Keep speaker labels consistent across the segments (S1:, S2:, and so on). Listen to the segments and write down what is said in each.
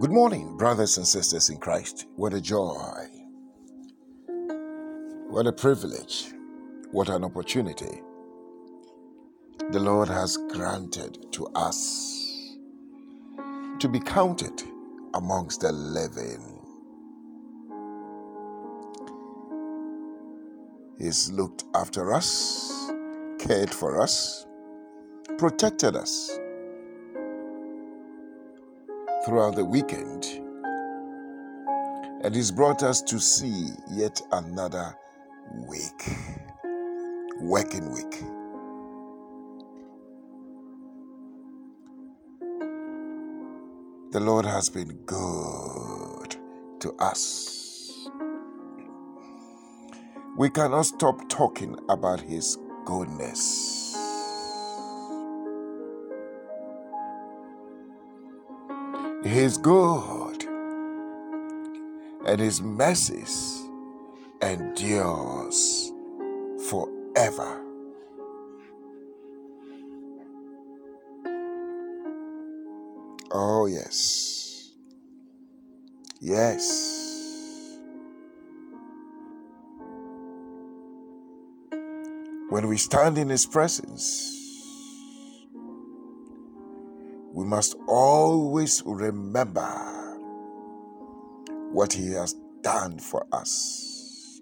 S1: Good morning, brothers and sisters in Christ. What a joy. What a privilege. What an opportunity the Lord has granted to us to be counted amongst the living. He's looked after us, cared for us, protected us throughout the weekend, and He's brought us to see yet another week, working week. The Lord has been good to us. We cannot stop talking about His goodness. He is good, and His mercies endures forever. Oh, yes. Yes. When we stand in His presence, we must always remember what He has done for us.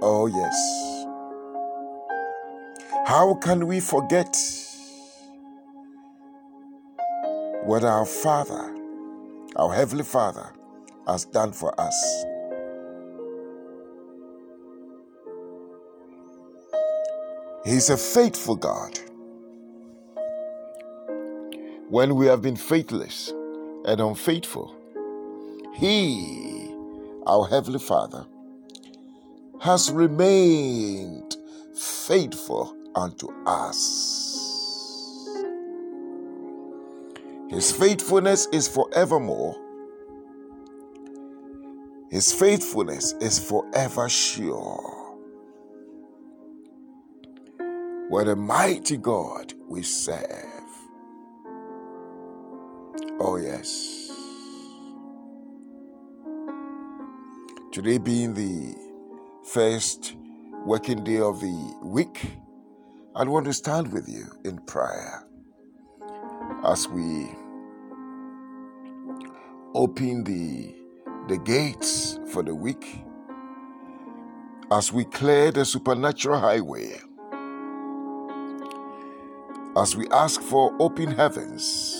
S1: Oh, yes. How can we forget what our Father, our Heavenly Father, has done for us. He's a faithful God. When we have been faithless and unfaithful, He, our Heavenly Father, has remained faithful unto us. His faithfulness is forevermore his faithfulness is forever sure. What a mighty God we serve. Oh, yes. Today being the first working day of the week, I want to stand with you in prayer as we open the the gates for the week as we clear the supernatural highway, as we ask for open heavens,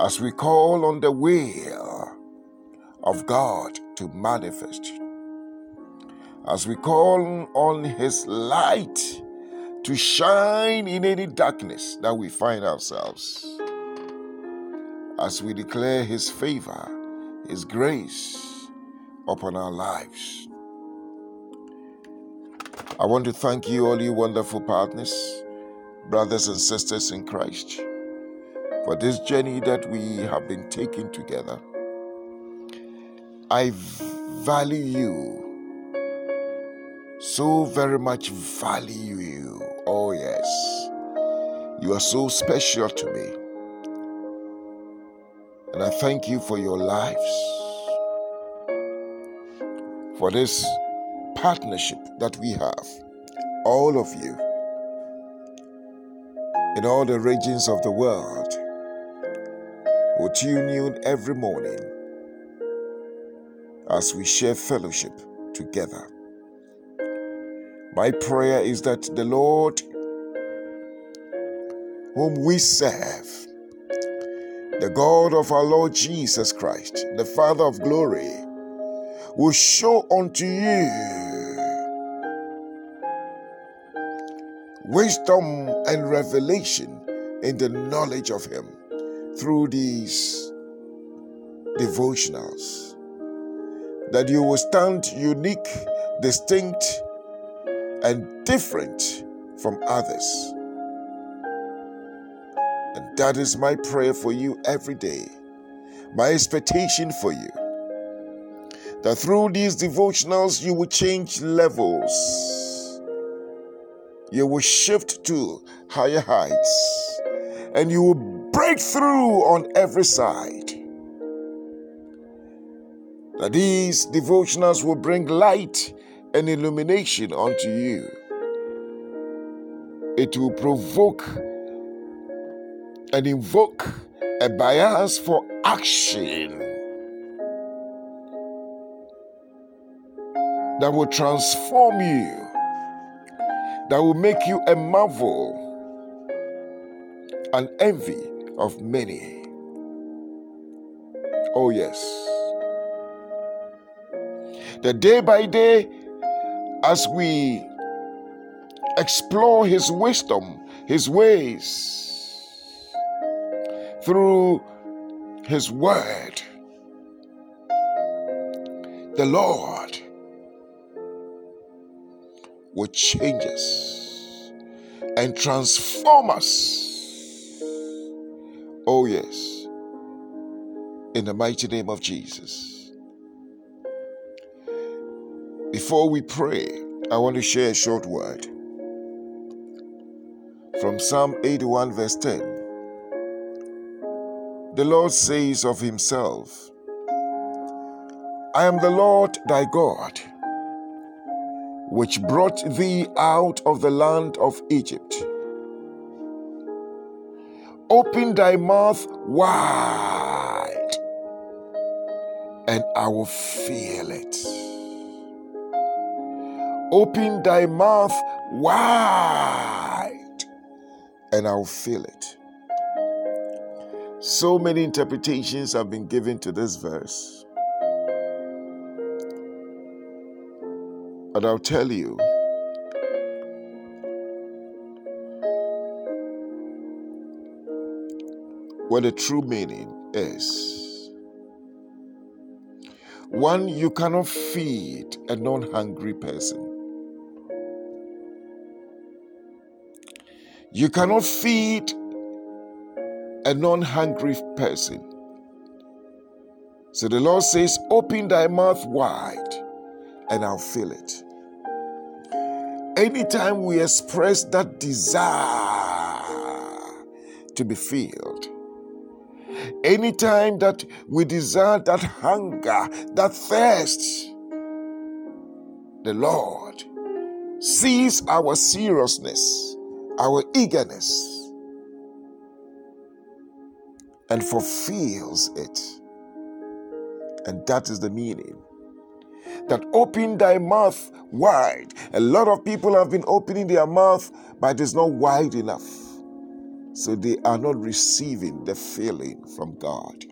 S1: as we call on the will of God to manifest, as we call on His light to shine in any darkness that we find ourselves as we declare His favor, His grace upon our lives. I want to thank you, all you wonderful partners, brothers and sisters in Christ, for this journey that we have been taking together. I value you, so very much value you. Oh, yes. You are so special to me. And I thank you for your lives, for this partnership that we have, all of you, in all the regions of the world, who tune in every morning as we share fellowship together. My prayer is that the Lord, whom we serve, the God of our Lord Jesus Christ, the Father of glory, will show unto you wisdom and revelation in the knowledge of Him through these devotionals. That you will stand unique, distinct, and different from others and that is my prayer for you every day. My expectation for you. That through these devotionals, you will change levels. You will shift to higher heights and you will break through on every side. That these devotionals will bring light and illumination unto you. It will provoke and invoke a bias for action that will transform you, that will make you a marvel, an envy of many. Oh, yes. The day by day, as we explore His wisdom, His ways, through His Word, the Lord will change us and transform us. Oh, yes. In the mighty name of Jesus. Before we pray, I want to share a short word from Psalm 81, verse 10. The Lord says of Himself, I am the Lord thy God which brought thee out of the land of Egypt. Open thy mouth wide, and I will fill it. Open thy mouth wide, and I will fill it. So many interpretations have been given to this verse. But I'll tell you, what the true meaning is. One, you cannot feed a non hungry person. You cannot feed a non hungry person. So the Lord says, Open thy mouth wide and I'll fill it. Anytime we express that desire to be filled, anytime that we desire that hunger, that thirst, the Lord sees our seriousness, our eagerness, and fulfills it. And that is the meaning that open thy mouth wide. A lot of people have been opening their mouth, but it's not wide enough. So they are not receiving the feeling from God.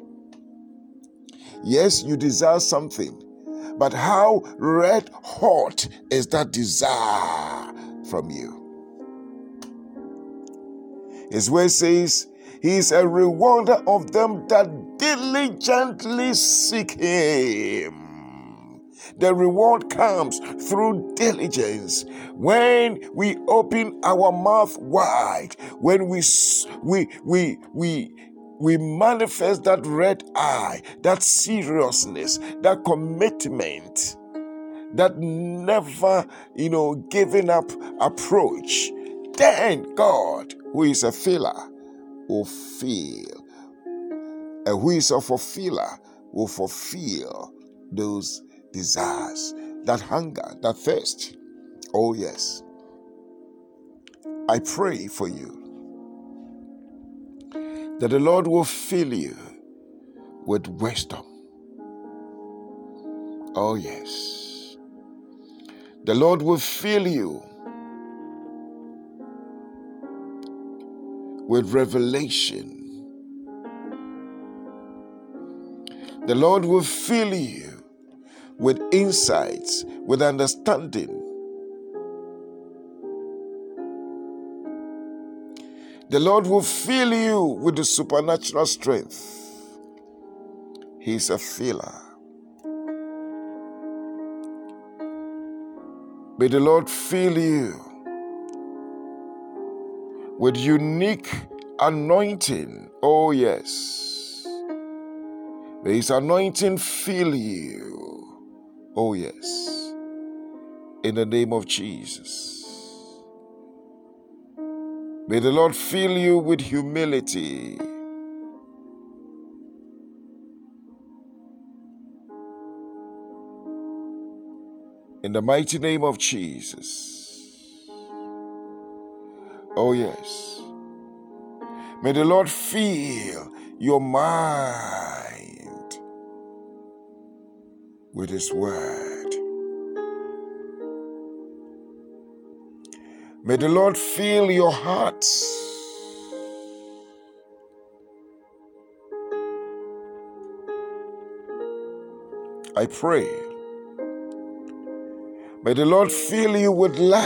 S1: Yes, you desire something, but how red hot is that desire from you? His word says, He is a rewarder of them that diligently seek Him. The reward comes through diligence. When we open our mouth wide, when we we we we we manifest that red eye, that seriousness, that commitment, that never, you know, giving up approach, then God, who is a filler, will feel. And who is a fulfiller will fulfill those desires, that hunger, that thirst. Oh, yes. I pray for you that the Lord will fill you with wisdom. Oh, yes. The Lord will fill you with revelation. The Lord will fill you with insights, with understanding. The Lord will fill you with the supernatural strength. He's a filler. May the Lord fill you with unique anointing. Oh, yes. May His anointing fill you Oh, yes. In the name of Jesus. May the Lord fill you with humility. In the mighty name of Jesus. Oh, yes. May the Lord fill your mind with His word. May the Lord fill your heart. I pray May the Lord fill you with love.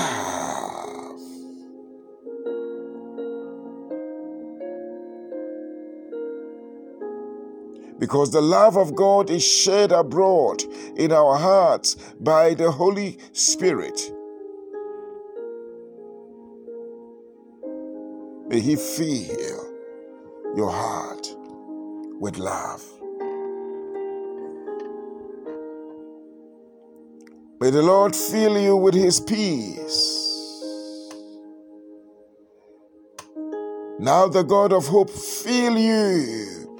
S1: Because the love of God is shed abroad in our hearts by the Holy Spirit. May He fill your heart with love. May the Lord fill you with his peace. Now the God of hope fill you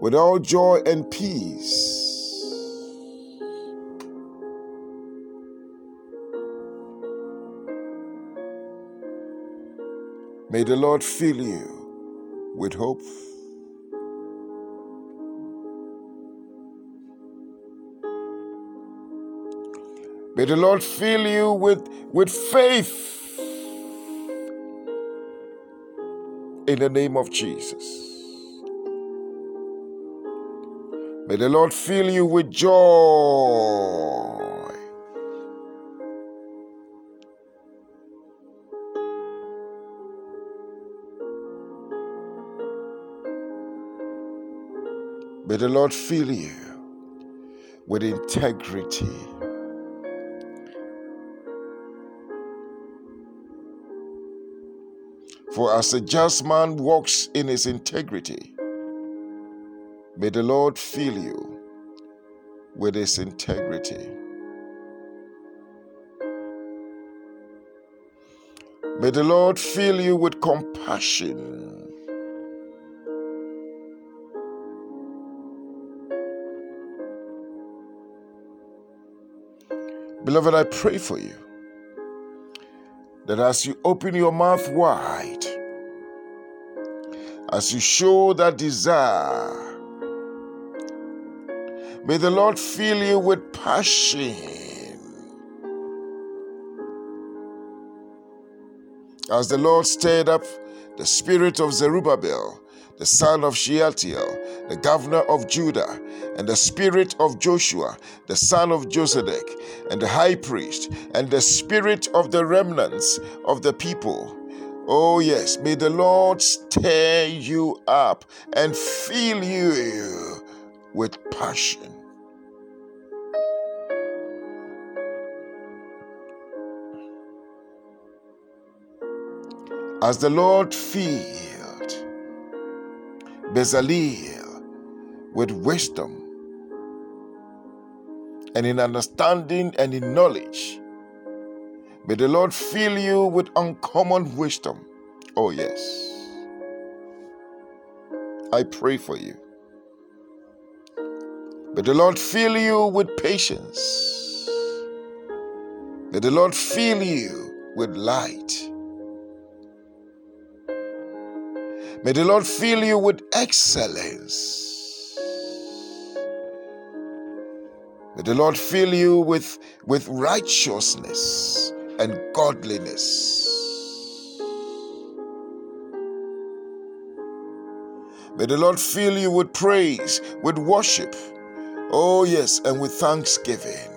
S1: with all joy and peace. May the Lord fill you with hope. May the Lord fill you with, with faith in the name of Jesus. May the Lord fill you with joy. May the Lord fill you with integrity. For as a just man walks in his integrity, may the Lord fill you with his integrity. May the Lord fill you with compassion. Beloved, I pray for you that as you open your mouth wide, as you show that desire, may the Lord fill you with passion. As the Lord stirred up the spirit of Zerubbabel, the son of Shealtiel, the governor of Judah, and the spirit of Joshua, the son of Josedek, and the high priest, and the spirit of the remnants of the people. Oh, yes, may the Lord stir you up and fill you with passion. As the Lord filled Bezalel with wisdom and in understanding and in knowledge. May the Lord fill you with uncommon wisdom. Oh, yes. I pray for you. May the Lord fill you with patience. May the Lord fill you with light. May the Lord fill you with excellence. May the Lord fill you with, with righteousness and godliness. May the Lord fill you with praise, with worship. Oh, yes, and with thanksgiving.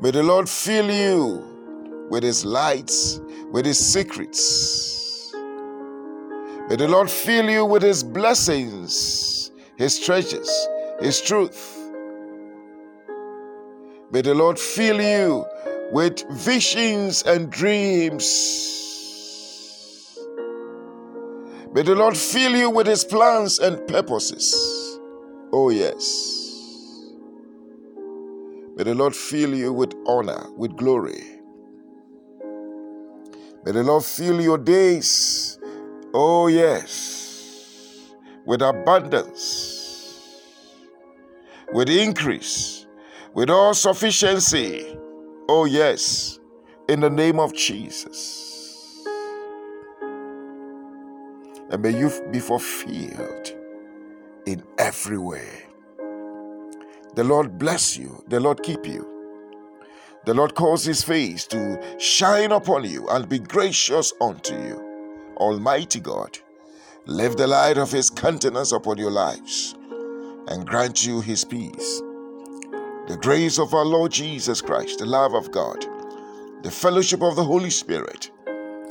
S1: May the Lord fill you with His lights, with His secrets. May the Lord fill you with His blessings his treasures, His truth. May the Lord fill you with visions and dreams. May the Lord fill you with His plans and purposes. Oh, yes. May the Lord fill you with honor, with glory. May the Lord fill your days, oh yes, with abundance, with increase, with all sufficiency, oh yes, in the name of Jesus. And may you be fulfilled in every way. The Lord bless you, the Lord keep you. The Lord cause his face to shine upon you and be gracious unto you. Almighty God, lift the light of his countenance upon your lives and grant you his peace. The grace of our Lord Jesus Christ, the love of God, the fellowship of the Holy Spirit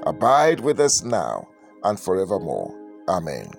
S1: abide with us now and forevermore. Amen.